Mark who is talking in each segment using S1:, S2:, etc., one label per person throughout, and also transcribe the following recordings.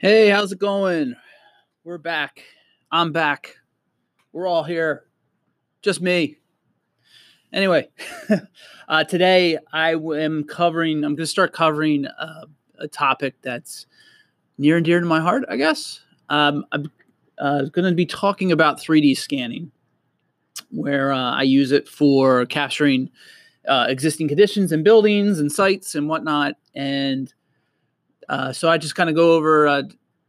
S1: Hey, how's it going? We're back. I'm back. We're all here. Just me. Anyway, uh, today I am covering, I'm going to start covering uh, a topic that's near and dear to my heart, I guess. Um, I'm uh, going to be talking about 3D scanning, where uh, I use it for capturing uh, existing conditions and buildings and sites and whatnot. And uh, so I just kind of go over uh,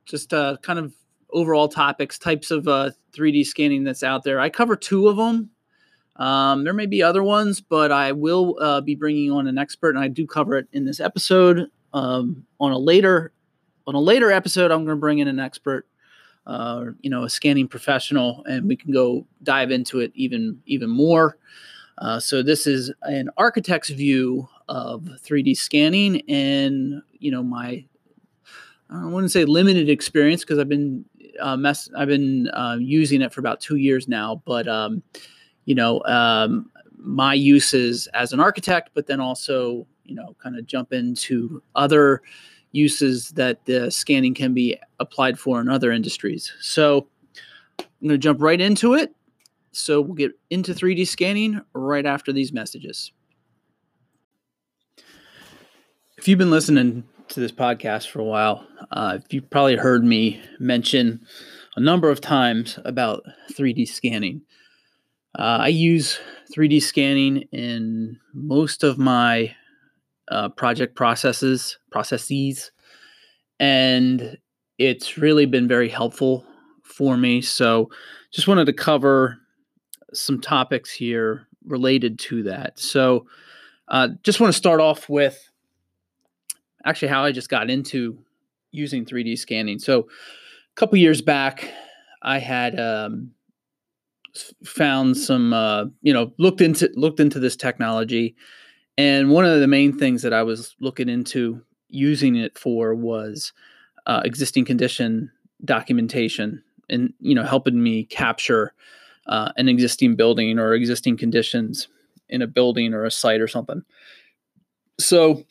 S1: just uh, kind of overall topics, types of uh, 3D scanning that's out there. I cover two of them. Um, there may be other ones, but I will uh, be bringing on an expert, and I do cover it in this episode. Um, on a later on a later episode, I'm going to bring in an expert, uh, you know, a scanning professional, and we can go dive into it even even more. Uh, so this is an architect's view of 3D scanning, and you know my I wouldn't say limited experience because I've been uh, mess I've been uh, using it for about two years now, but um, you know um, my uses as an architect, but then also you know kind of jump into other uses that the scanning can be applied for in other industries. So I'm going to jump right into it. So we'll get into 3D scanning right after these messages. If you've been listening to this podcast for a while, uh, you've probably heard me mention a number of times about 3D scanning. Uh, I use 3D scanning in most of my uh, project processes, processes, and it's really been very helpful for me. So, just wanted to cover some topics here related to that. So, uh, just want to start off with actually how I just got into using 3D scanning. So a couple years back, I had um, found some, uh, you know, looked into looked into this technology, and one of the main things that I was looking into using it for was uh, existing condition documentation, and you know, helping me capture uh, an existing building or existing conditions in a building or a site or something. So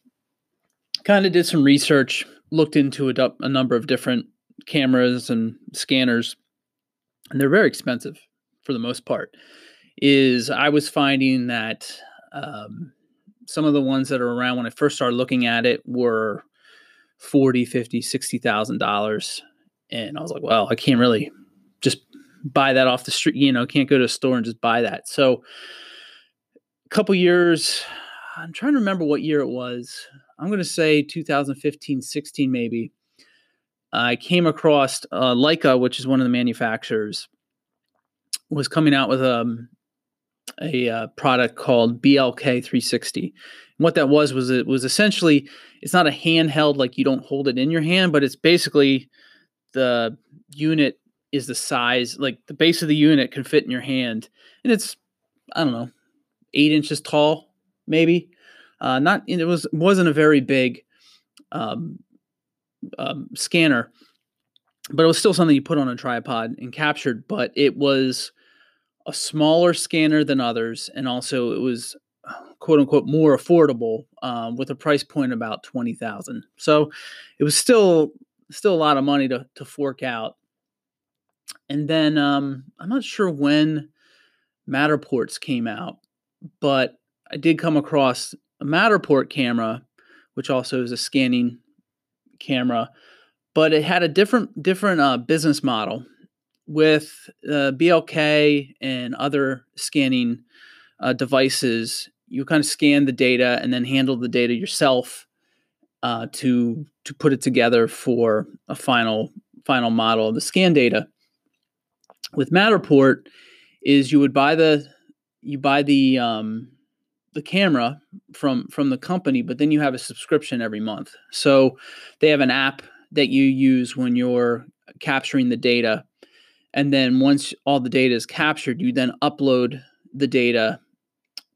S1: kind of did some research, looked into a, a number of different cameras and scanners, and they're very expensive for the most part. Is I was finding that um, some of the ones that are around when I first started looking at it were 40, 50, 60,000 dollars. And I was like, well, I can't really just buy that off the street, you know, can't go to a store and just buy that. So a couple years, I'm trying to remember what year it was. I'm going to say 2015, 16, maybe. I came across uh, Leica, which is one of the manufacturers, was coming out with um, a uh, product called BLK 360. And what that was was it was essentially it's not a handheld like you don't hold it in your hand, but it's basically the unit is the size like the base of the unit can fit in your hand, and it's I don't know eight inches tall maybe uh, not it was wasn't a very big um, um, scanner, but it was still something you put on a tripod and captured. But it was a smaller scanner than others, and also it was quote unquote more affordable um, with a price point about twenty thousand. So it was still still a lot of money to to fork out. And then um, I'm not sure when Matterports came out, but I did come across a Matterport camera, which also is a scanning camera, but it had a different different uh, business model with uh, BLK and other scanning uh, devices. You kind of scan the data and then handle the data yourself uh, to to put it together for a final final model of the scan data. With Matterport, is you would buy the you buy the um, the camera from from the company but then you have a subscription every month. So they have an app that you use when you're capturing the data. And then once all the data is captured you then upload the data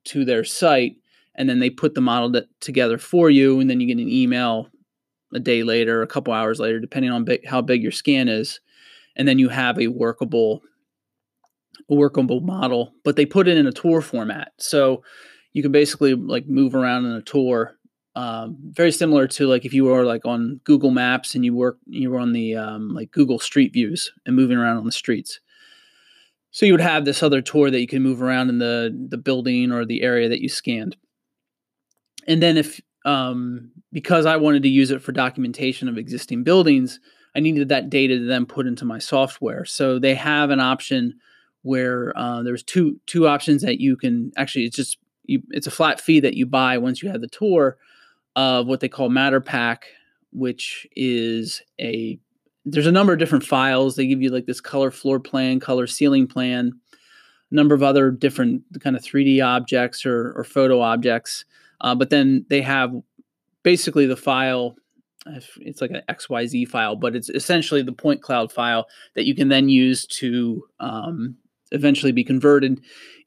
S1: to their site and then they put the model together for you and then you get an email a day later a couple hours later depending on big, how big your scan is. And then you have a workable a workable model but they put it in a tour format. So you can basically like move around in a tour um, very similar to like if you were like on Google Maps and you work you were on the um, like Google Street Views and moving around on the streets. So you would have this other tour that you can move around in the the building or the area that you scanned. And then if um, because I wanted to use it for documentation of existing buildings, I needed that data to then put into my software. So they have an option where uh, there's two two options that you can actually it's just you, it's a flat fee that you buy once you have the tour of what they call MatterPak which is a there's a number of different files. They give you like this color floor plan color ceiling plan a number of other different kind of 3d objects or, or photo objects. Uh, but then they have basically the file it's like an xyz file but it's essentially the point cloud file that you can then use to um, eventually be converted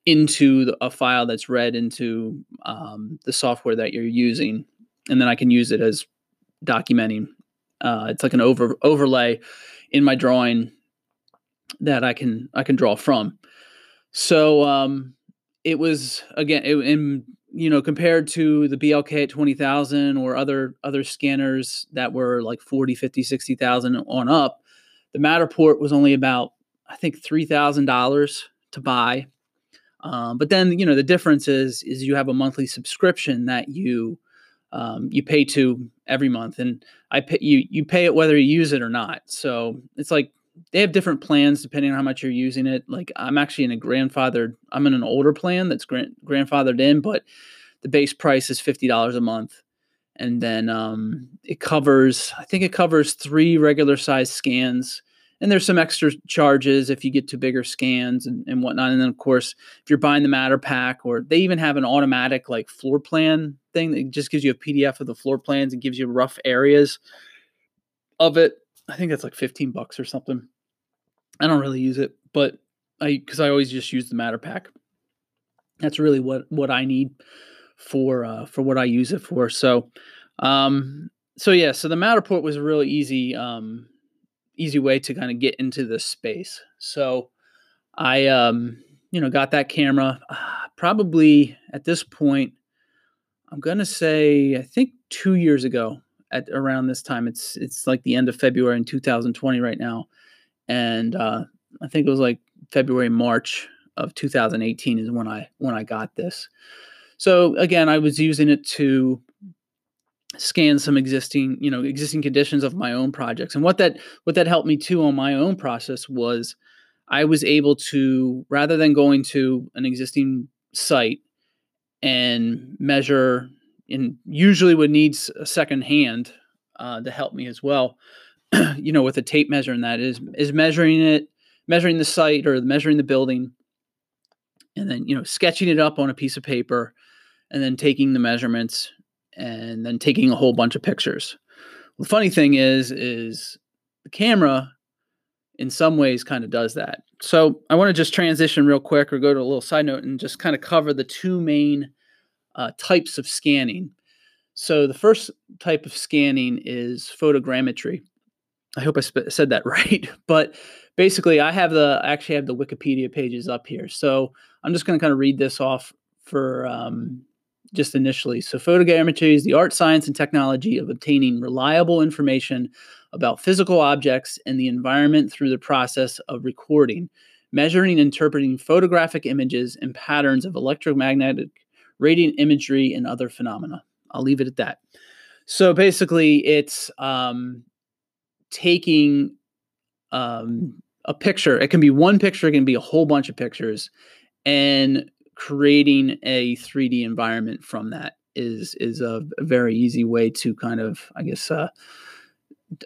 S1: into the, a file that's read into um, the software that you're using, and then I can use it as documenting. Uh, it's like an over overlay in my drawing that I can I can draw from. So um, it was again it, in you know compared to the BLK at 20,000 or other other scanners that were like 40, 50, 60,000 on up, the Matterport was only about I think three thousand dollars to buy. Um, but then you know the difference is is you have a monthly subscription that you um, you pay to every month, and I pay you you pay it whether you use it or not. So it's like they have different plans depending on how much you're using it. Like I'm actually in a grandfathered, I'm in an older plan that's grand, grandfathered in, but the base price is fifty dollars a month, and then um, it covers I think it covers three regular size scans and there's some extra charges if you get to bigger scans and, and whatnot. And then of course, if you're buying the MatterPak, or they even have an automatic like floor plan thing that just gives you a PDF of the floor plans and gives you rough areas of it. I think that's like 15 bucks or something. I don't really use it, but I because I always just use the MatterPak. That's really what what I need for uh, for what I use it for. So, um, so yeah, so the Matterport was really easy um, easy way to kind of get into this space. So I, um, you know, got that camera uh, probably at this point. I'm gonna say I think two years ago at around this time. It's it's like the end of February in 2020 right now, and uh, I think it was like February March of 2018 is when I when I got this. So again, I was using it to scan some existing you know existing conditions of my own projects. And what that what that helped me too on my own process was i was able to rather than going to an existing site and measure and usually would need a second hand uh, to help me as well you know with a tape measure and that is is measuring it measuring the site or measuring the building and then you know sketching it up on a piece of paper and then taking the measurements and then taking a whole bunch of pictures. The funny thing is, is the camera in some ways kind of does that. So I want to just transition real quick or go to a little side note and just kind of cover the two main uh, types of scanning. So the first type of scanning is photogrammetry. I hope I sp- said that right, but basically I have the I actually have the Wikipedia pages up here. So I'm just going to kind of read this off for um, just initially. So, photogrammetry is the art, science, and technology of obtaining reliable information about physical objects and the environment through the process of recording, measuring, and interpreting photographic images and patterns of electromagnetic radiant imagery and other phenomena. I'll leave it at that. So, basically, it's um, taking um, a picture. It can be one picture, it can be a whole bunch of pictures, and creating a 3D environment from that is is a, very easy way to kind of I guess uh,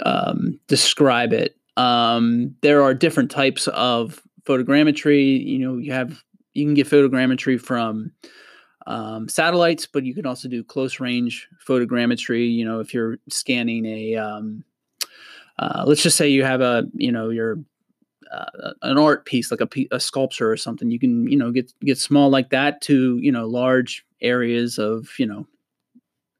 S1: um, describe it. Um, there are different types of photogrammetry. You know, you have you can get photogrammetry from um, satellites, but you can also do close range photogrammetry. You know, if you're scanning a um, uh, let's just say you have a you know you're uh, an art piece like a, a sculpture or something. You can you know get get small like that to you know large areas of you know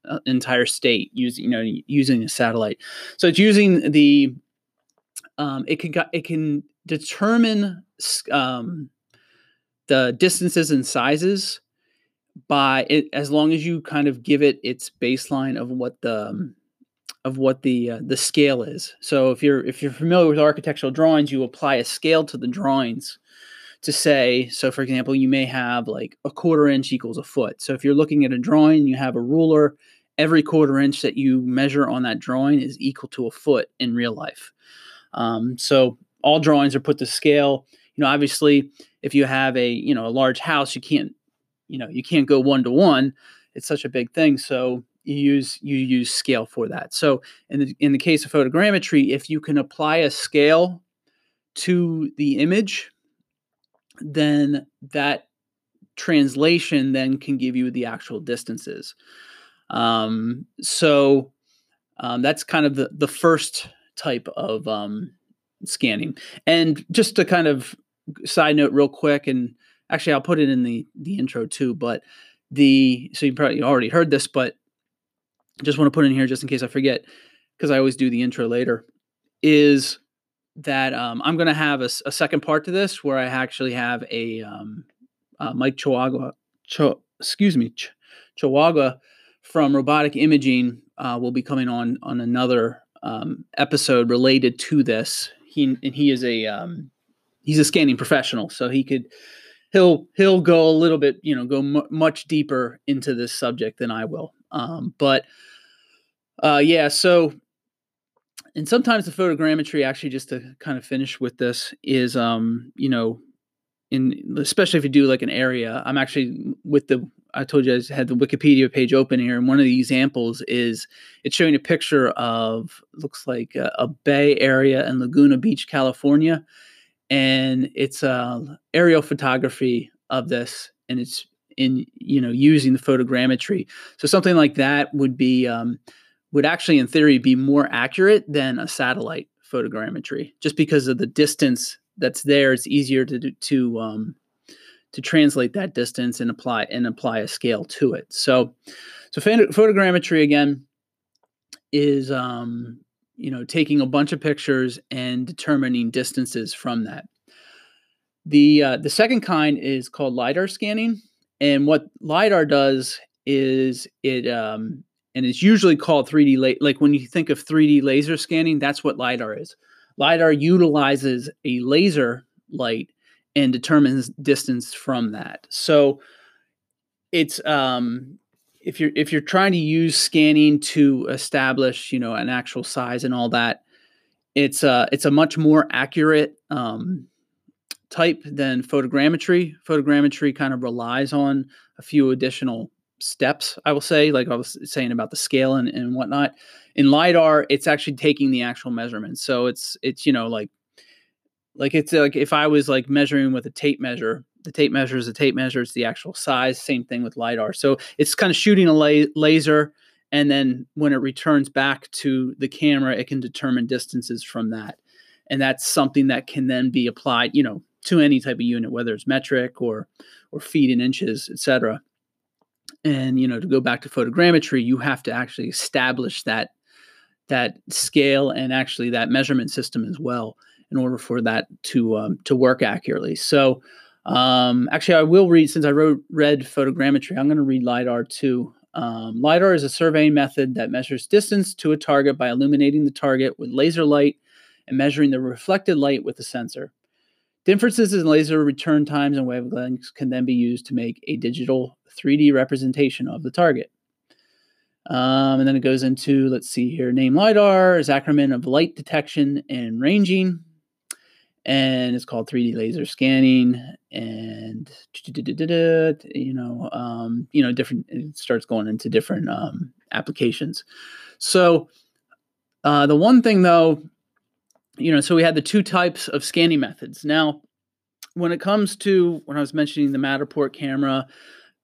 S1: uh, entire state using you know using a satellite. So it's using the um, it can it can determine um, the distances and sizes by it as long as you kind of give it its baseline of what the um, of what the uh, the scale is. So if you're if you're familiar with architectural drawings, you apply a scale to the drawings to say. So for example, you may have like a quarter inch equals a foot. So if you're looking at a drawing, you have a ruler. Every quarter inch that you measure on that drawing is equal to a foot in real life. Um, so all drawings are put to scale. You know, obviously, if you have a you know a large house, you can't you know you can't go one to one. It's such a big thing. So you use you use scale for that. So in the in the case of photogrammetry, if you can apply a scale to the image, then that translation then can give you the actual distances. Um, so um, that's kind of the the first type of um, scanning. And just to kind of side note real quick, and actually I'll put it in the the intro too, but the so you probably already heard this, but just want to put in here just in case I forget, because I always do the intro later, is that um, I'm going to have a, a, second part to this where I actually have a um, uh, Mike Chihuahua, Ch- excuse me, Ch- Chihuahua from Robotic Imaging uh, will be coming on on another um, episode related to this. He and he is a um, he's a scanning professional, so he could he'll he'll go a little bit you know go m- much deeper into this subject than I will. Um, but uh, yeah, so and sometimes the photogrammetry actually just to kind of finish with this is um, you know in especially if you do like an area i'm actually with the i told you i had the wikipedia page open here and one of the examples is it's showing a picture of looks like a, a bay area in laguna beach california and it's uh, aerial photography of this and it's in you know using the photogrammetry. So something like that would be um, would actually in theory be more accurate than a satellite photogrammetry. Just because of the distance that's there it's easier to to um, to translate that distance and apply and apply a scale to it. So so photogrammetry again is um, you know taking a bunch of pictures and determining distances from that. The uh, the second kind is called lidar scanning and what lidar does is it um, and it's usually called 3D la- like when you think of 3D laser scanning, that's what lidar is. Lidar utilizes a laser light and determines distance from that. So it's um if you're if you're trying to use scanning to establish, you know, an actual size and all that, it's uh it's a much more accurate um type than photogrammetry. Photogrammetry kind of relies on a few additional steps, I will say, like I was saying about the scale and, and whatnot. In LiDAR, it's actually taking the actual measurements. So it's it's, you know, like like it's like if I was like measuring with a tape measure, the tape measure is a tape measure, it's the actual size, same thing with LiDAR. So it's kind of shooting a la- laser and then when it returns back to the camera, it can determine distances from that. And that's something that can then be applied, you know, to any type of unit, whether it's metric or or feet and inches, etc and you know to go back to photogrammetry you have to actually establish that that scale and actually that measurement system as well in order for that to um, to work accurately. So um, actually i will read since i wrote read photogrammetry i'm going to read lidar too. Um, lidar is a surveying method that measures distance to a target by illuminating the target with laser light and measuring the reflected light with a sensor differences in laser return times and wavelengths can then be used to make a digital 3D representation of the target. Um, and then it goes into, let's see here, name LiDAR is acronym of light detection and ranging. And it's called 3D laser scanning. And, you know, um, you know, different, it starts going into different um, applications. So uh, the one thing though, you know, so we had the two types of scanning methods. Now, when it comes to when I was mentioning the Matterport camera,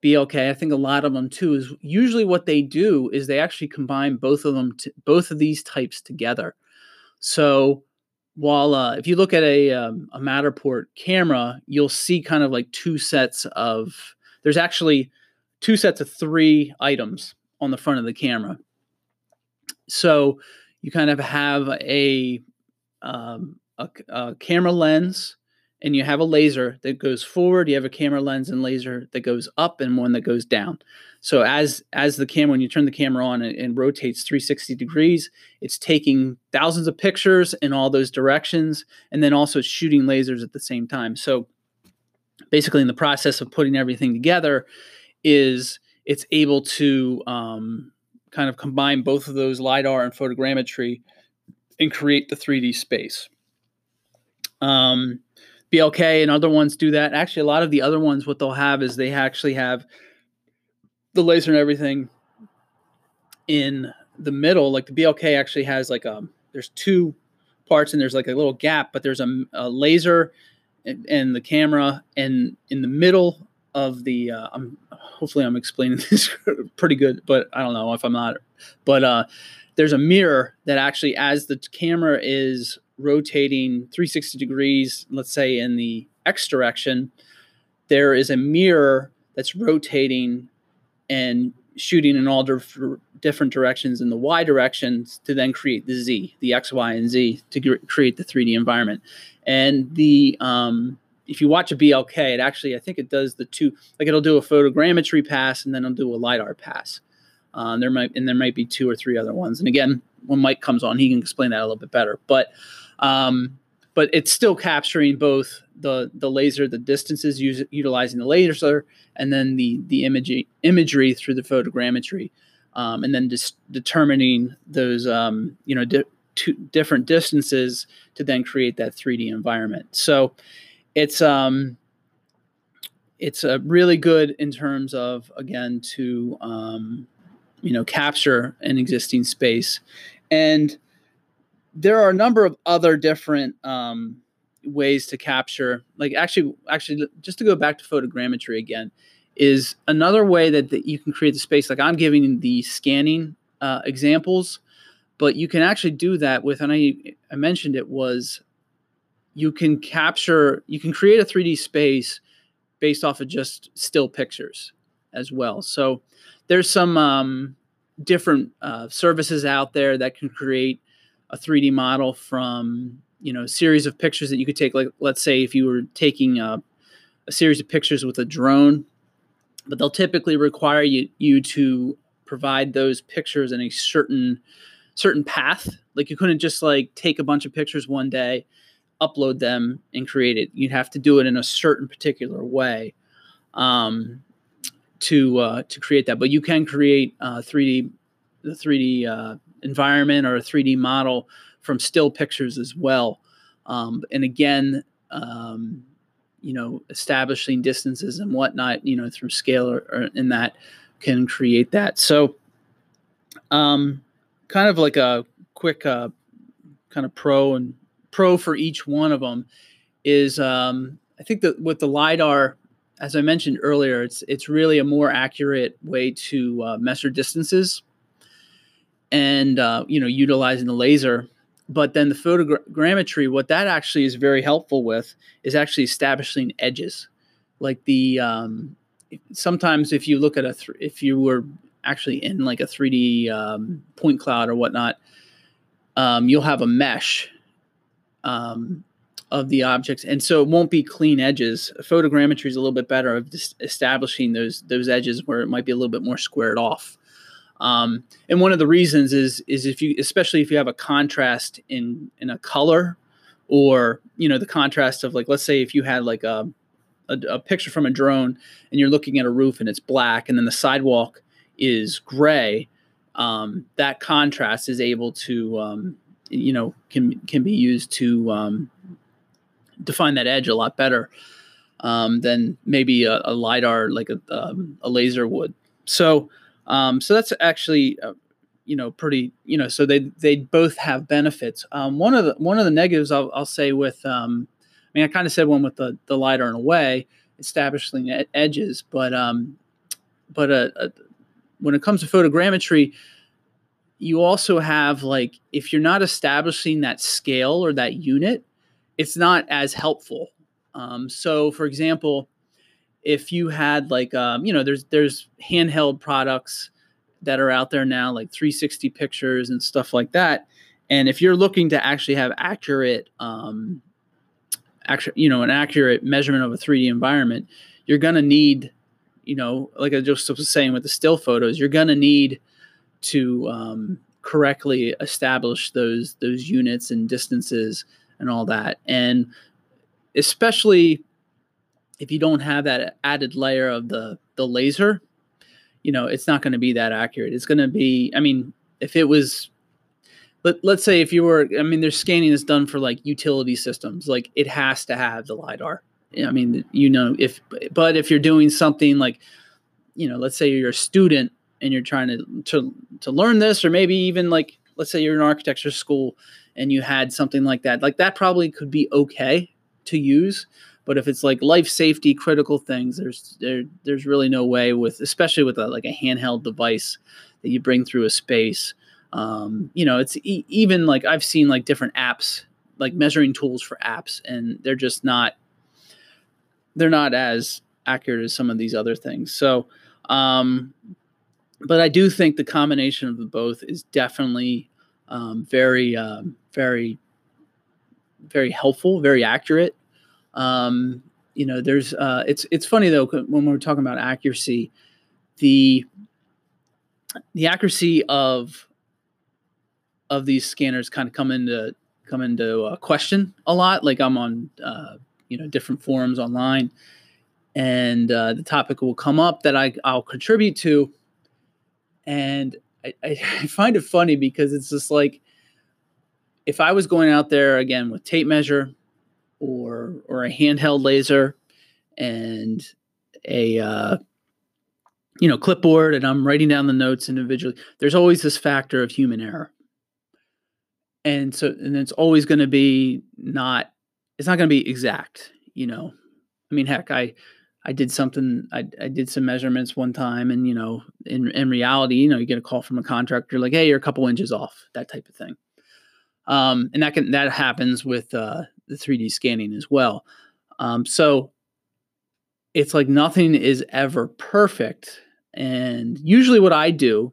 S1: BLK, I think a lot of them too is usually what they do is they actually combine both of them, to, both of these types together. So while uh, if you look at a um, a Matterport camera, you'll see kind of like two sets of there's actually two sets of three items on the front of the camera. So you kind of have a um, a, a camera lens and you have a laser that goes forward, you have a camera lens and laser that goes up and one that goes down. So as as the camera, when you turn the camera on and, and rotates 360 degrees, it's taking thousands of pictures in all those directions, and then also shooting lasers at the same time. So basically, in the process of putting everything together, is it's able to um, kind of combine both of those lidar and photogrammetry and create the 3D space. Um, BLK and other ones do that. Actually, a lot of the other ones, what they'll have is they actually have the laser and everything in the middle. Like the BLK actually has like um, there's two parts and there's like a little gap, but there's a, a laser and, and, the camera, and in the middle of the uh, I'm hopefully I'm explaining this pretty good, but I don't know if I'm not. But uh, there's a mirror that actually, as the camera is rotating 360 degrees, let's say in the X direction, there is a mirror that's rotating and shooting in all dif- different directions in the Y directions to then create the Z, the X, Y, and Z to create the 3D environment. And the um, if you watch a BLK, it actually I think it does the two like it'll do a photogrammetry pass and then it'll do a lidar pass. Uh, there might and there might be two or three other ones. And again, when Mike comes on, he can explain that a little bit better. But um, but it's still capturing both the the laser, the distances utilizing the laser, and then the the imagery imagery through the photogrammetry, um, and then just determining those um, you know di- two different distances to then create that 3D environment. So it's um it's a really good in terms of again to um, you know capture an existing space. And there are a number of other different um, ways to capture like actually actually just to go back to photogrammetry again is another way that, that you can create the space. Like i'm giving the scanning uh, examples but you can actually do that with and I, I mentioned it was you can capture you can create a 3d space based off of just still pictures as well. So there's some um, different uh, services out there that can create a 3D model from you know a series of pictures that you could take. Like let's say if you were taking a, a series of pictures with a drone, but they'll typically require you you to provide those pictures in a certain certain path. Like you couldn't just like take a bunch of pictures one day, upload them, and create it. You'd have to do it in a certain particular way um, to uh, to create that. But you can create uh, 3D the 3D uh, environment or a 3D model from still pictures as well. Um, and again, um, you know, establishing distances and whatnot, you know, through scale or, or in that can create that. So, um, kind of like a quick uh, kind of pro and pro for each one of them is um, I think that with the lidar, as I mentioned earlier, it's it's really a more accurate way to uh, measure distances and uh, you know utilizing the laser. But then the photogrammetry what that actually is very helpful with is actually establishing edges. Like the um, sometimes if you look at a th- if you were actually in like a 3d um, point cloud or whatnot um, you'll have a mesh um, of the objects and so it won't be clean edges photogrammetry is a little bit better of establishing those those edges where it might be a little bit more squared off um, and one of the reasons is is if you, especially if you have a contrast in in a color, or you know the contrast of like let's say if you had like a, a, a picture from a drone and you're looking at a roof and it's black, and then the sidewalk is gray. Um, that contrast is able to um, you know can can be used to um, define that edge a lot better um, than maybe a, a lidar like a, um, a laser would. So um, so that's actually, uh, you know, pretty, you know, so they they both have benefits. Um, one of the one of the negatives I'll, I'll say with, um, I mean, I kind of said one with the the lidar in a way, establishing ed- edges, but um, but uh, uh, when it comes to photogrammetry, you also have like if you're not establishing that scale or that unit, it's not as helpful. Um, so, for example, if you had like um, you know there's there's handheld products that are out there now like 360 pictures and stuff like that and if you're looking to actually have accurate um, actually you know an accurate measurement of a 3D environment, you're gonna need, you know, like I just was saying with the still photos, you're gonna need to um, correctly establish those those units and distances and all that, and especially if you don't have that added layer of the the laser, you know, it's not going to be that accurate. It's going to be, I mean, if it was let, let's say if you were i mean there's scanning is done for like utility systems. Like it has to have the lidar. I mean you know if but if you're doing something like you know let's say you're a student and you're trying to to, to learn this or maybe even like let's say you're in architecture school and you had something like that like that probably could be okay to use but if it's like life safety critical things there's there there's really no way with especially with a, like a handheld device that you bring through a space um, you know, it's e- even like I've seen like different apps, like measuring tools for apps, and they're just not they're not as accurate as some of these other things. So, um, but I do think the combination of the both is definitely um, very, um, very, very helpful, very accurate. Um, you know, there's uh, it's it's funny though when we're talking about accuracy, the the accuracy of of these scanners kind of come into come into uh, question a lot. Like I'm on uh, you know different forums online, and uh, the topic will come up that I I'll contribute to, and I, I find it funny because it's just like if I was going out there again with tape measure or or a handheld laser and a uh, you know clipboard and I'm writing down the notes individually, there's always this factor of human error. And so and it's always going to be not it's not going to be exact you know? I mean heck i i did something I, I did some measurements one time and you know in in reality you know you get a call from a contractor like hey you're a couple inches off that type of thing um and that can that happens with uh the 3d scanning as well. Um so it's like nothing is ever perfect. And usually what i do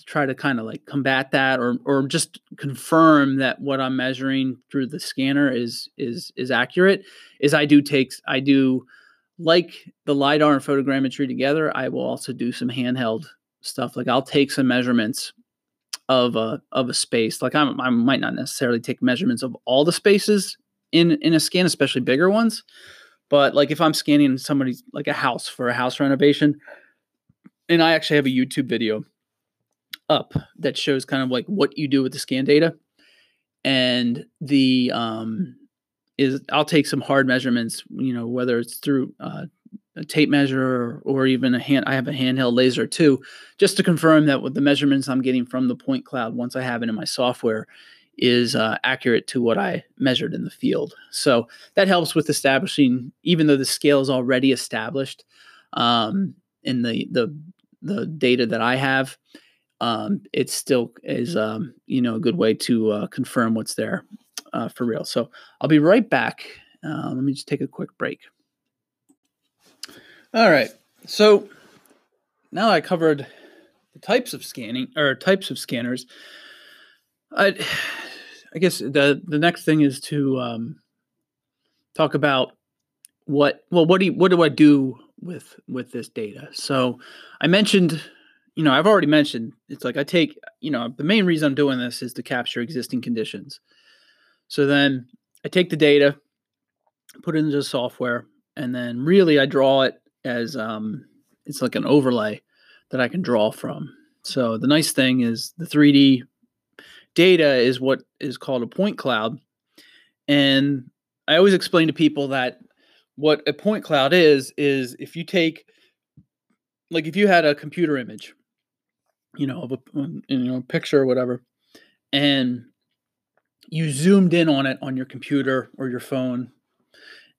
S1: to try to kind of like combat that or or just confirm that what I'm measuring through the scanner is is is accurate is I do take I do like the lidar and photogrammetry together I will also do some handheld stuff. Like I'll take some measurements of a of a space like I'm, I might not necessarily take measurements of all the spaces in in a scan especially bigger ones but like if I'm scanning somebody's like a house for a house renovation and I actually have a YouTube video up that shows kind of like what you do with the scan data. And the um, is I'll take some hard measurements, you know, whether it's through uh, a tape measure or, even a hand. I have a handheld laser too, just to confirm that with the measurements I'm getting from the point cloud, once I have it in my software, is uh, accurate to what I measured in the field. So that helps with establishing, even though the scale is already established um, in the the the data that I have um, it still is um, you know a good way to uh, confirm what's there uh, for real. So I'll be right back. Uh, let me just take a quick break. All right, so now I covered the types of scanning or types of scanners. I, I guess the the next thing is to um, talk about what well what do you, what do I do with with this data? So I mentioned you know, I've already mentioned it's like I take, you know, the main reason I'm doing this is to capture existing conditions. So then I take the data, put it into software, and then really I draw it as um, it's like an overlay that I can draw from. So the nice thing is the 3D data is what is called a point cloud. And I always explain to people that what a point cloud is, is if you take, like if you had a computer image you know, of a um, you know picture or whatever, and you zoomed in on it on your computer or your phone,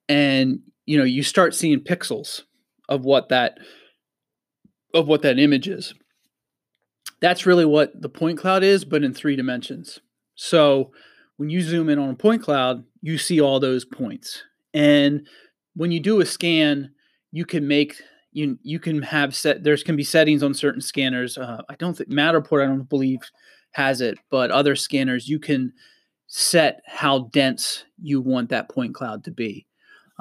S1: and you know you start seeing pixels of what that of what that image is. That's really what the point cloud is, but in three dimensions. So when you zoom in on a point cloud, you see all those points. And when you do a scan, you can make you you can have set there's can be settings on certain scanners. Uh, I don't think Matterport I don't believe has it, but other scanners you can set how dense you want that point cloud to be.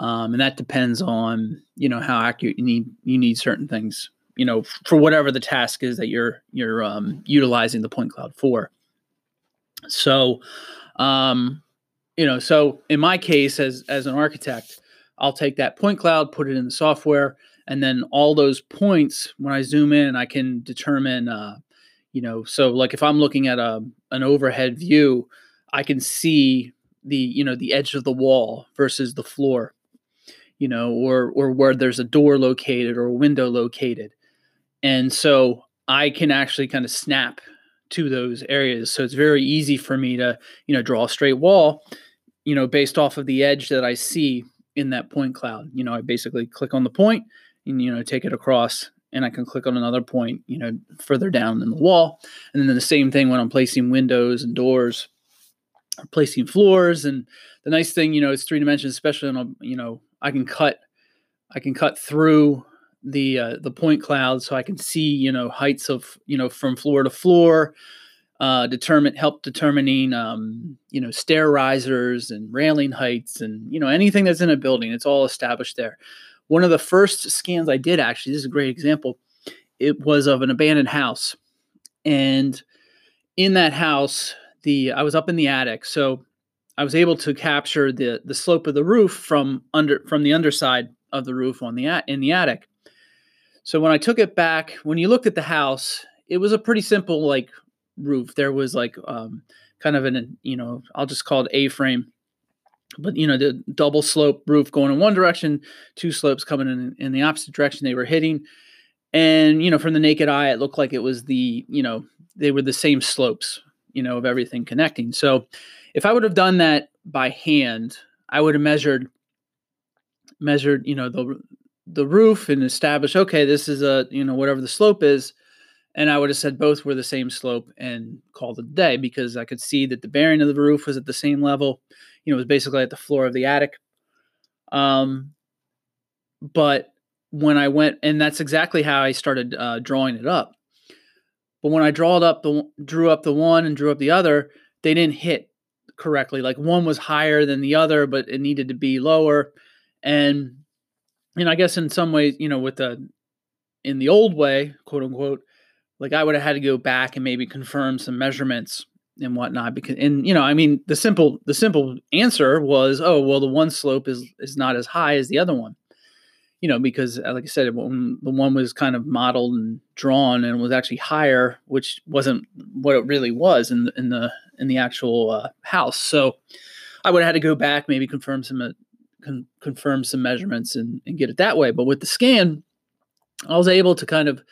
S1: Um, and that depends on you know how accurate you need you need certain things you know for whatever the task is that you're you're um, utilizing the point cloud for. So um, you know so in my case as as an architect i'll take that point cloud put it in the software and then all those points when i zoom in i can determine uh, you know so like if i'm looking at a an overhead view i can see the you know the edge of the wall versus the floor you know or or where there's a door located or a window located and so i can actually kind of snap to those areas so it's very easy for me to you know draw a straight wall you know based off of the edge that i see in that point cloud you know i basically click on the point and you know take it across and I can click on another point, you know, further down in the wall. And then the same thing when I'm placing windows and doors, or placing floors. And the nice thing, you know, it's three dimensions, especially on a, you know, I can cut, I can cut through the uh, the point cloud, so I can see, you know, heights of, you know, from floor to floor. Uh, determine help determining um, you know stair risers and railing heights and you know anything that's in a building it's all established there one of the first scans I did, actually, this is a great example. It was of an abandoned house, and in that house, the I was up in the attic, so I was able to capture the the slope of the roof from under from the underside of the roof on the in the attic. So when I took it back, when you looked at the house, it was a pretty simple like roof. There was like um, kind of an you know I'll just call it A frame but you know the double slope roof going in one direction two slopes coming in in the opposite direction they were hitting and you know from the naked eye it looked like it was the you know they were the same slopes you know of everything connecting so if i would have done that by hand i would have measured measured you know the the roof and established okay this is a you know whatever the slope is and I would have said both were the same slope and called it a day because I could see that the bearing of the roof was at the same level you know, it was basically at the floor of the attic. Um, but when I went, and that's exactly how I started uh, drawing it up. But when I drawed up the drew up the one and drew up the other, they didn't hit correctly. Like one was higher than the other, but it needed to be lower. And and I guess in some ways, you know, with the in the old way, quote unquote, like I would have had to go back and maybe confirm some measurements and whatnot because and you know i mean the simple the simple answer was oh well the one slope is is not as high as the other one you know because uh, like i said the one was kind of modeled and drawn and was actually higher which wasn't what it really was in the in the in the actual uh, house. So i would have had to go back maybe confirm some uh, con- confirm some measurements and, and get it that way. But with the scan i was able to kind of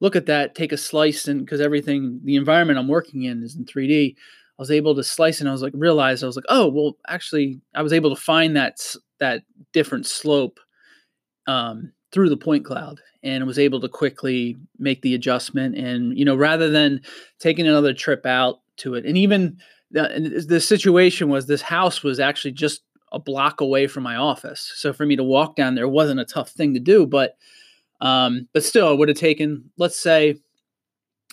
S1: look at that, take a slice, and because everything, the environment I'm working in is in 3D, I was able to slice and I was like, realized I was like, oh, well, actually, I was able to find that that different slope um, through the point cloud and was able to quickly make the adjustment. And you know, rather than taking another trip out to it, and even the, the situation was this house was actually just a block away from my office, so for me to walk down there wasn't a tough thing to do, but um, but still, it would have taken, let's say,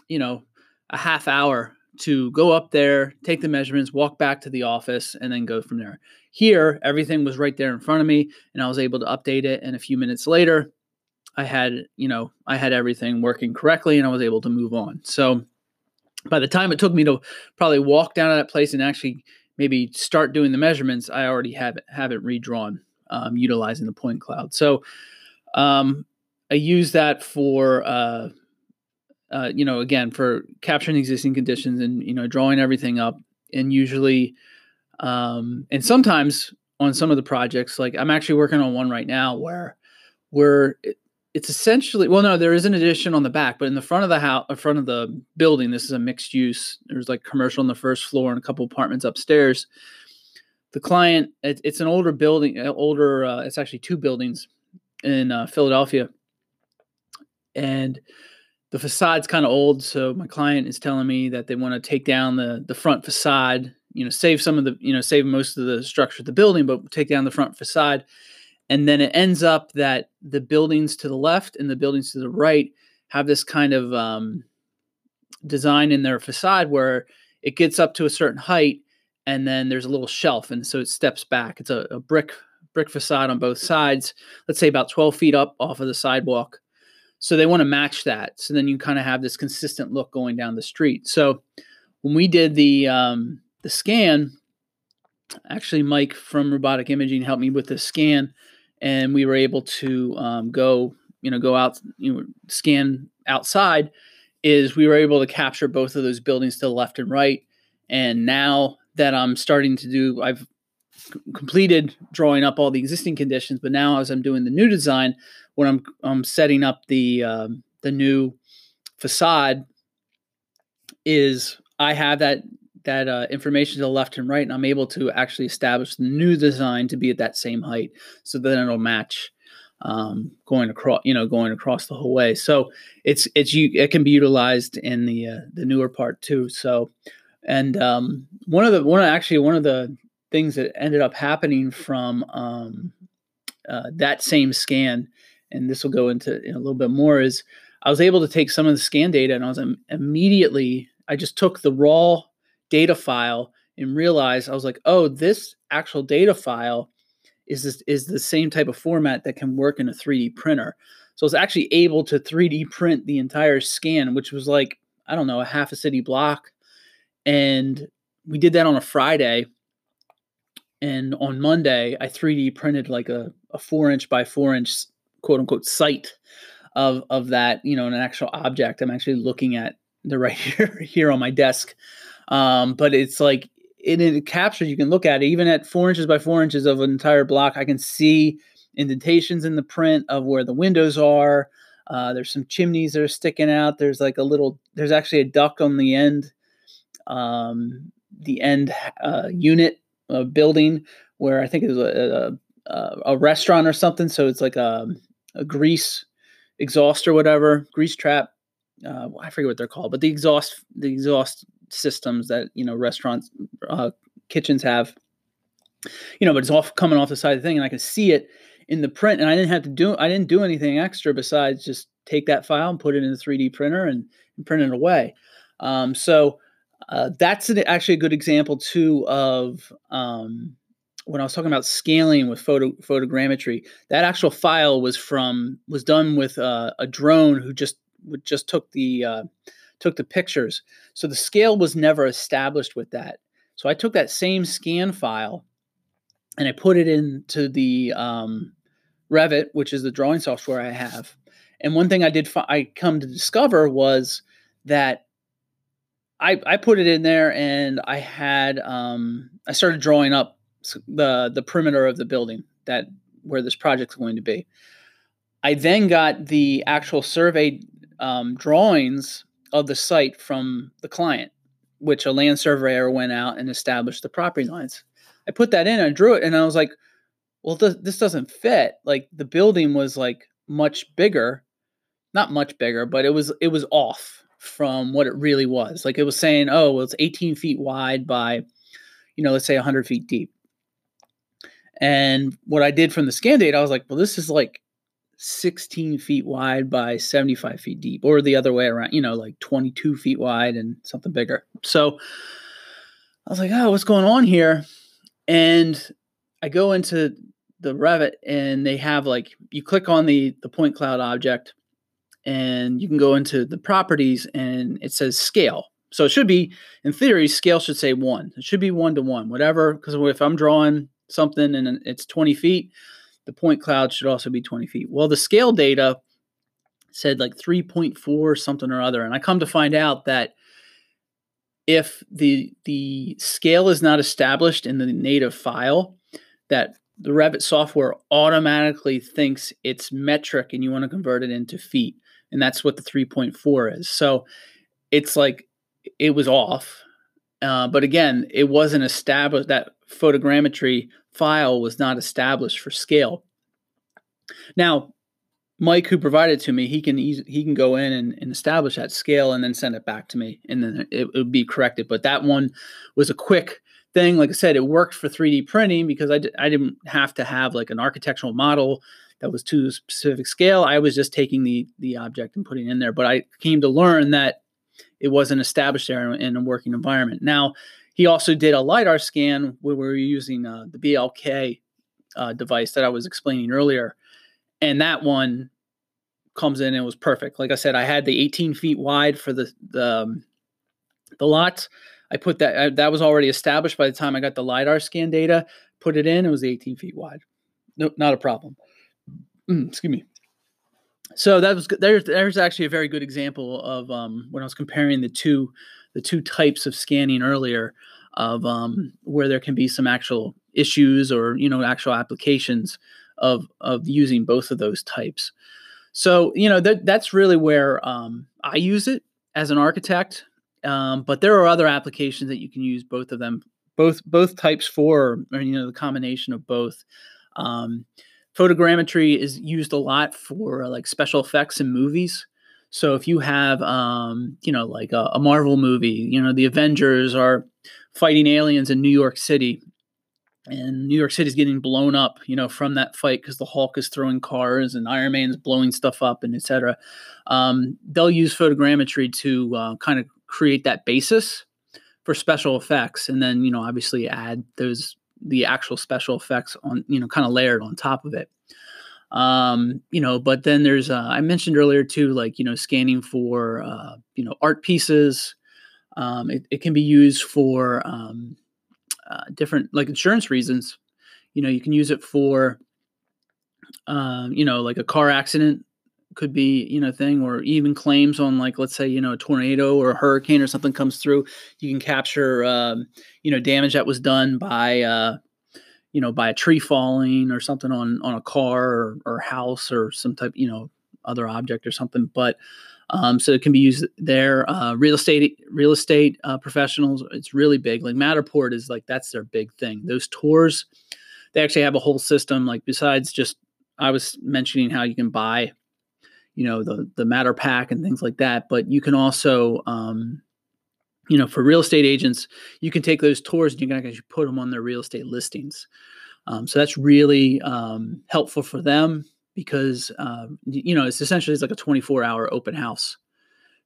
S1: you know, a half hour to go up there, take the measurements, walk back to the office, and then go from there. Here, everything was right there in front of me, and I was able to update it. And a few minutes later, I had, you know, I had everything working correctly, and I was able to move on. So by the time it took me to probably walk down to that place and actually maybe start doing the measurements, I already have it have it redrawn um, utilizing the point cloud. So um, I use that for uh, uh, you know again for capturing existing conditions and you know drawing everything up. And usually um, and sometimes on some of the projects like I'm actually working on one right now where where it, it's essentially well no there is an addition on the back but in the front of the house in front of the building this is a mixed use. There's like commercial on the first floor and a couple apartments upstairs. The client it, it's an older building uh, older uh, it's actually two buildings in uh, philadelphia. And the facade's kind of old so my client is telling me that they want to take down the the front facade you know save some of the you know save most of the structure of the building but take down the front facade and then it ends up that the buildings to the left and the buildings to the right have this kind of um, design in their facade where it gets up to a certain height and then there's a little shelf, and so it steps back. It's a, a brick brick facade on both sides. Let's say about 12 feet up off of the sidewalk. So they want to match that. So then you kind of have this consistent look going down the street. So when we did the um, the scan, actually Mike from Robotic Imaging helped me with the scan, and we were able to um, go you know go out you know scan outside. Is we were able to capture both of those buildings to the left and right, and now that I'm starting to do, I've completed drawing up all the existing conditions, but now as I'm doing the new design, when I'm I'm setting up the um, the new facade, is I have that that uh, information to the left and right, and I'm able to actually establish the new design to be at that same height, so then it'll match um, going across, you know, going across the whole way. So it's it's you it can be utilized in the uh, the newer part too. So and um, one of the one actually one of the things that ended up happening from um, uh, that same scan, and this will go into in a little bit more, is I was able to take some of the scan data and I was Im- immediately I just took the raw data file and realized I was like, oh, this actual data file is this, is the same type of format that can work in a 3D printer. So I was actually able to 3D print the entire scan, which was like I don't know a half a city block and we did that on a Friday. And on Monday, I 3D printed like a, a four inch by four inch quote unquote site of of that, you know, an actual object. I'm actually looking at the right here here on my desk. Um, but it's like it, it captures, you can look at it even at four inches by four inches of an entire block. I can see indentations in the print of where the windows are. Uh, there's some chimneys that are sticking out. There's like a little, there's actually a duck on the end um, the end uh, unit uh, building where I think it was a, a, a, restaurant or something. So it's like a, a grease exhaust or whatever, grease trap. Uh, I forget what they're called, but the exhaust the exhaust systems that you know restaurants uh, kitchens have. You know, but it's off coming off the side of the thing, and I can see it in the print, and I didn't have to do I didn't do anything extra besides just take that file and put it in the 3D printer and, and print it away. Um, so uh, that's an, actually a good example too of um, when I was talking about scaling with photo photogrammetry. That actual file was from was done with uh, a drone who just just took the uh, took the pictures. So the scale was never established with that. So I took that same scan file and I put it into the um, Revit, which is the drawing software I have. And one thing I did fi- I come to discover was that I, I put it in there and I had um, I started drawing up the the perimeter of the building that where this project's going to be. I then got the actual survey um, drawings of the site from the client, which a land surveyor went out and established the property lines. I put that in, I drew it, and I was like, "Well, th- this doesn't fit." Like the building was like much bigger, not much bigger, but it was it was off from what it really was. Like it was saying, oh, well, it's 18 feet wide by, you know, let's say 100 feet deep. And what I did from the scan data, I was like, well, this is like 16 feet wide by 75 feet deep, or the other way around, you know, like 22 feet wide and something bigger. So I was like, oh, what's going on here? And I go into the Revit and they have like, you click on the, the point cloud object and you can go into the properties and it says scale. So it should be, in theory, scale should say one. It should be one to one, whatever. Because if I'm drawing something and it's 20 feet, the point cloud should also be 20 feet. Well, the scale data said like 3.4 something or other. And I come to find out that if the the scale is not established in the native file, that the Revit software automatically thinks it's metric and you want to convert it into feet and that's what the 3.4 is. So it's like it was off. Uh, but again, it wasn't established. That photogrammetry file was not established for scale. Now, Mike, who provided to me, he can he can go in and, and, establish that scale and then send it back to me, and then it, it would be corrected. But that one was a quick thing. Like I said, it worked for 3D printing because I d- I didn't have to have like an architectural model that was to a specific scale. I was just taking the the object and putting it in there. But I came to learn that it wasn't established there in a working environment. Now, he also did a lidar scan where we were using uh, the BLK uh, device that I was explaining earlier, and that one comes in and was perfect. Like I said, I had the 18 feet wide for the the um, the lot. I put that uh, that was already established by the time I got the lidar scan data. Put it in, it was 18 feet wide. No, not a problem. Mm, excuse me. So that was there's there's actually a very good example of um, when I was comparing the two the two types of scanning earlier of um, where there can be some actual issues or you know actual applications of of using both of those types. So you know that that's really where um, I use it as an architect. Um, but there are other applications that you can use both of them, both both types for, or you know the combination of both. Um, photogrammetry is used a lot for like special effects in movies. So if you have, um, you know, like a, a Marvel movie, you know, the Avengers are fighting aliens in New York City, and New York City is getting blown up, you know, from that fight because the Hulk is throwing cars and Iron Man's blowing stuff up and etc. Um, they'll use photogrammetry to uh, kind of create that basis for special effects, and then you know, obviously add those the actual special effects on, you know, kind of layered on top of it. Um, you know, but then there's uh, I mentioned earlier too, like you know, scanning for uh, you know art pieces. Um, it, it can be used for um, uh, different like insurance reasons. You know, you can use it for, um, you know, like a car accident could be you know thing, or even claims on like let's say you know a tornado or a hurricane or something comes through. You can capture um, you know damage that was done by uh, you know by a tree falling or something on on a car or, or house or some type you know other object or something. But um, so it can be used there. Uh, real estate, real estate uh, professionals, it's really big. Like Matterport is like that's their big thing. Those tours, they actually have a whole system. Like besides just, I was mentioning how you can buy, you know, the the MatterPak and things like that, but you can also, um, you know, for real estate agents, you can take those tours and you can actually put them on their real estate listings. Um, so that's really um, helpful for them because um, you know it's essentially it's like a 24 hour open house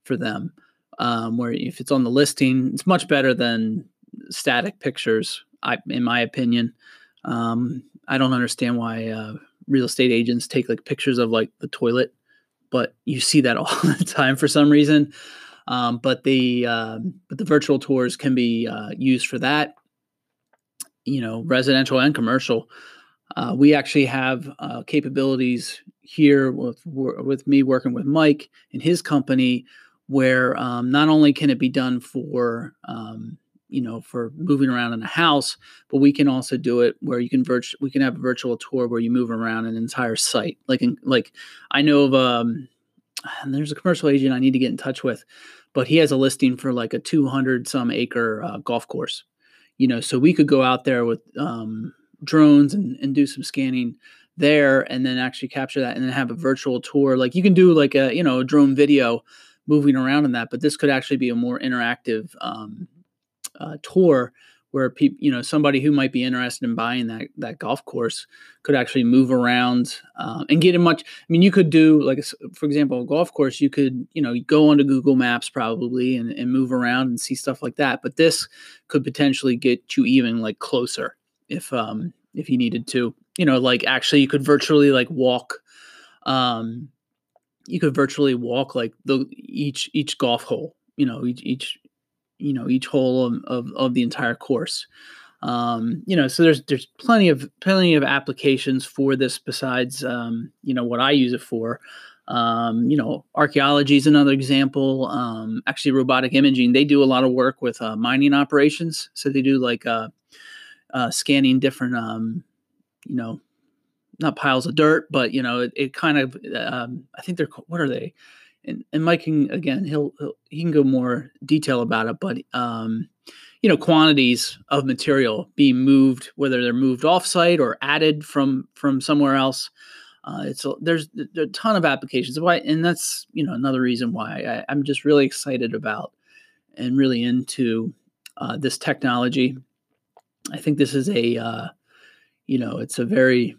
S1: for them um, where if it's on the listing it's much better than static pictures I, in my opinion um, i don't understand why uh, real estate agents take like pictures of like the toilet but you see that all the time for some reason. Um, but the uh, but the virtual tours can be uh, used for that you know residential and commercial. Uh, we actually have uh, capabilities here with with me working with Mike and his company, where um, not only can it be done for um, you know for moving around in a house, but we can also do it where you can virtu- we can have a virtual tour where you move around an entire site. Like in, like I know of um, and there's a commercial agent I need to get in touch with, but he has a listing for like a 200 some acre uh, golf course. You know, so we could go out there with um, drones and, and do some scanning there and then actually capture that and then have a virtual tour like you can do like a you know a drone video moving around in that but this could actually be a more interactive um, uh, tour where people you know somebody who might be interested in buying that that golf course could actually move around um, and get a much i mean you could do like for example a golf course you could you know go onto google maps probably and, and move around and see stuff like that but this could potentially get you even like closer if um if you needed to. You know like actually you could virtually like walk um you could virtually walk like the each each golf hole you know each each you know each hole of, of, of the entire course. Um, you know so there's there's plenty of plenty of applications for this besides um, you know what i use it for. Um, you know archaeology is another example. Um, actually robotic imaging they do a lot of work with uh, mining operations. So they do like uh, uh, scanning different, um, you know, not piles of dirt, but you know, it, it kind of, um, I think they're, what are they? And, and Mike can, again, he'll, he'll, he can go more detail about it, but, um, you know, quantities of material being moved, whether they're moved offsite or added from, from somewhere else. Uh, it's a, there's, a ton of applications why, and that's, you know, another reason why I, I'm just really excited about and really into uh, this technology I think this is a, uh, you know, it's a very,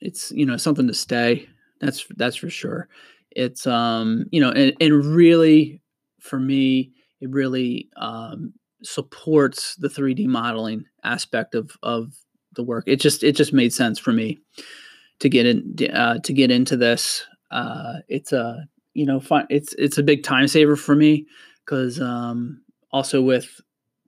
S1: it's you know something to stay. That's that's for sure. It's um, you know, and, and really for me, it really um, supports the 3D modeling aspect of of the work. It just it just made sense for me to get in uh, to get into this. Uh, it's a you know fun, it's it's a big time saver for me because um, also with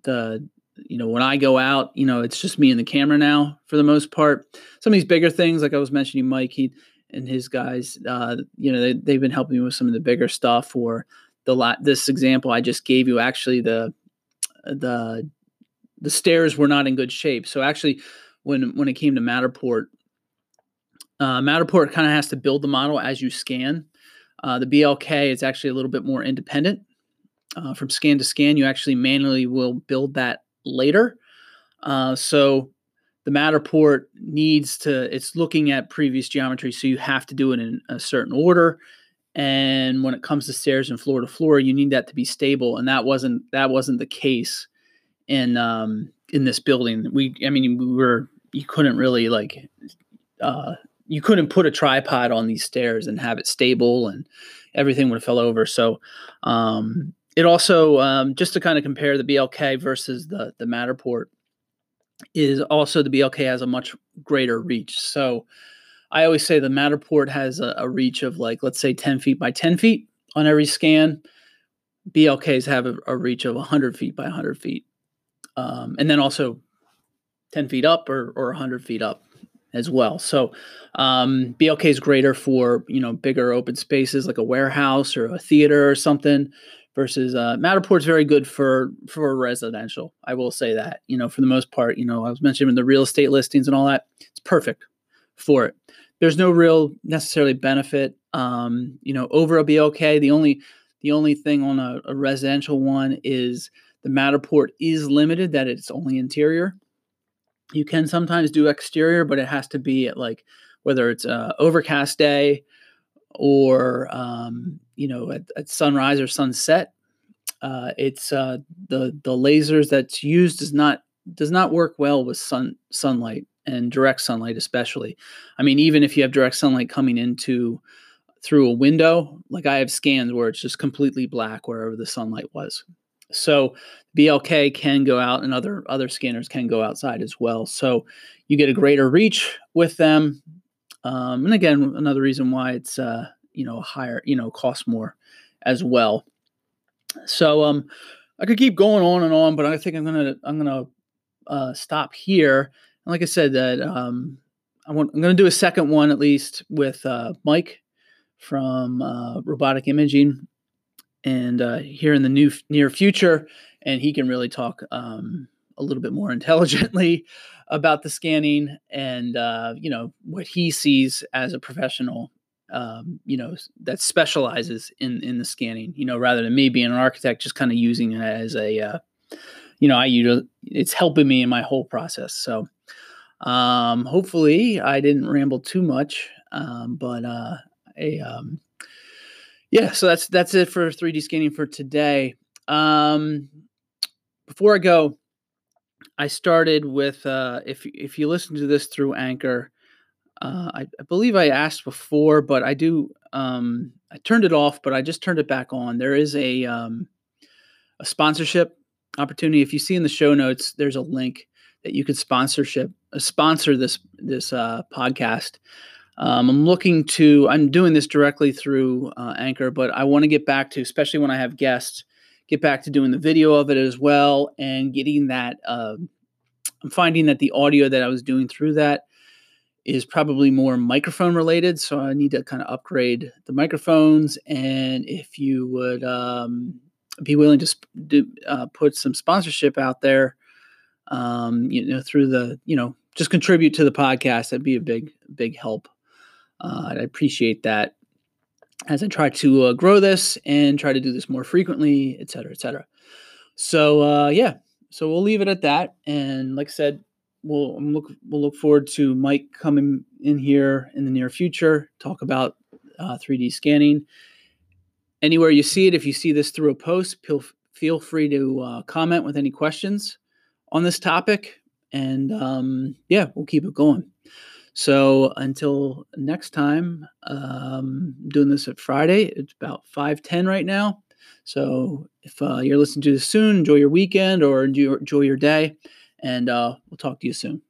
S1: the you know when I go out, you know it's just me and the camera now for the most part. Some of these bigger things, like I was mentioning, Mike he and his guys, uh, you know they, they've been helping me with some of the bigger stuff. Or the la- this example I just gave you, actually the the the stairs were not in good shape. So actually, when when it came to Matterport, uh, Matterport kind of has to build the model as you scan. Uh, the BLK is actually a little bit more independent. Uh, from scan to scan, you actually manually will build that later. Uh, so the Matterport needs to, it's looking at previous geometry, so you have to do it in a certain order. And when it comes to stairs and floor to floor, you need that to be stable, and that wasn't that wasn't the case in um, in this building. We, I mean, we were you couldn't really like uh, you couldn't put a tripod on these stairs and have it stable, and everything would have fell over. So um, it also um, just to kind of compare the BLK versus the the Matterport is also the BLK has a much greater reach. So I always say the Matterport has a, a reach of like let's say 10 feet by 10 feet on every scan. BLKs have a, a reach of 100 feet by 100 feet um, and then also 10 feet up or, or 100 feet up as well. So um, BLK is greater for you know bigger open spaces like a warehouse or a theater or something. Versus uh, Matterport's very good for for residential. I will say that you know for the most part, you know I was mentioning the real estate listings and all that. It's perfect for it. There's no real necessarily benefit, um, you know, over a BLK. The only the only thing on a, a residential one is the Matterport is limited that it's only interior. You can sometimes do exterior, but it has to be at like whether it's a overcast day or um, you know at, at, sunrise or sunset. Uh, it's uh, the the lasers that's used does not does not work well with sun sunlight and direct sunlight especially. I mean, even if you have direct sunlight coming into through a window, like I have scans where it's just completely black wherever the sunlight was. So BLK can go out and other other scanners can go outside as well. So you get a greater reach with them. Um, and again, another reason why it's uh, you know higher, you know, costs more as well. So um, I could keep going on and on, but I think I'm gonna I'm gonna uh, stop here. And like I said, that um, I want, I'm gonna do a second one at least with uh, Mike from uh, Robotic Imaging and uh, here in the new near future, and he can really talk um, a little bit more intelligently about the scanning and uh, you know what he sees as a professional um, you know that specializes in in the scanning you know rather than me being an architect just kind of using it as a uh, you know i use it's helping me in my whole process so um, hopefully i didn't ramble too much um, but uh, a um, yeah, so that's that's it for 3D scanning for today. Um, before I go, I started with uh, if if you listen to this through Anchor, uh, I, I, believe I asked before, but I do um, I turned it off, but I just turned it back on. There is a um, a sponsorship opportunity. If you see in the show notes, there's a link that you could sponsorship uh, sponsor this this uh, podcast. Um, I'm looking to, I'm doing this directly through uh, Anchor, but I want to get back to, especially when I have guests, get back to doing the video of it as well and getting that. Uh, I'm finding that the audio that I was doing through that is probably more microphone related. So I need to kind of upgrade the microphones. And if you would um, be willing to sp- do, uh, put some sponsorship out there, um, you know, through the, you know, just contribute to the podcast, that'd be a big, big help. Uh, I appreciate that as I try to uh, grow this and try to do this more frequently, et cetera, et cetera. So uh, yeah, so we'll leave it at that. And like I said, we'll look we'll look forward to Mike coming in here in the near future, talk about uh, 3D scanning. Anywhere you see it, if you see this through a post, feel feel free to uh, comment with any questions on this topic, and um, yeah, we'll keep it going. So until next time, um, doing this at Friday. It's about five ten right now. So if uh, you're listening to this soon, enjoy your weekend or enjoy your day, and uh, we'll talk to you soon.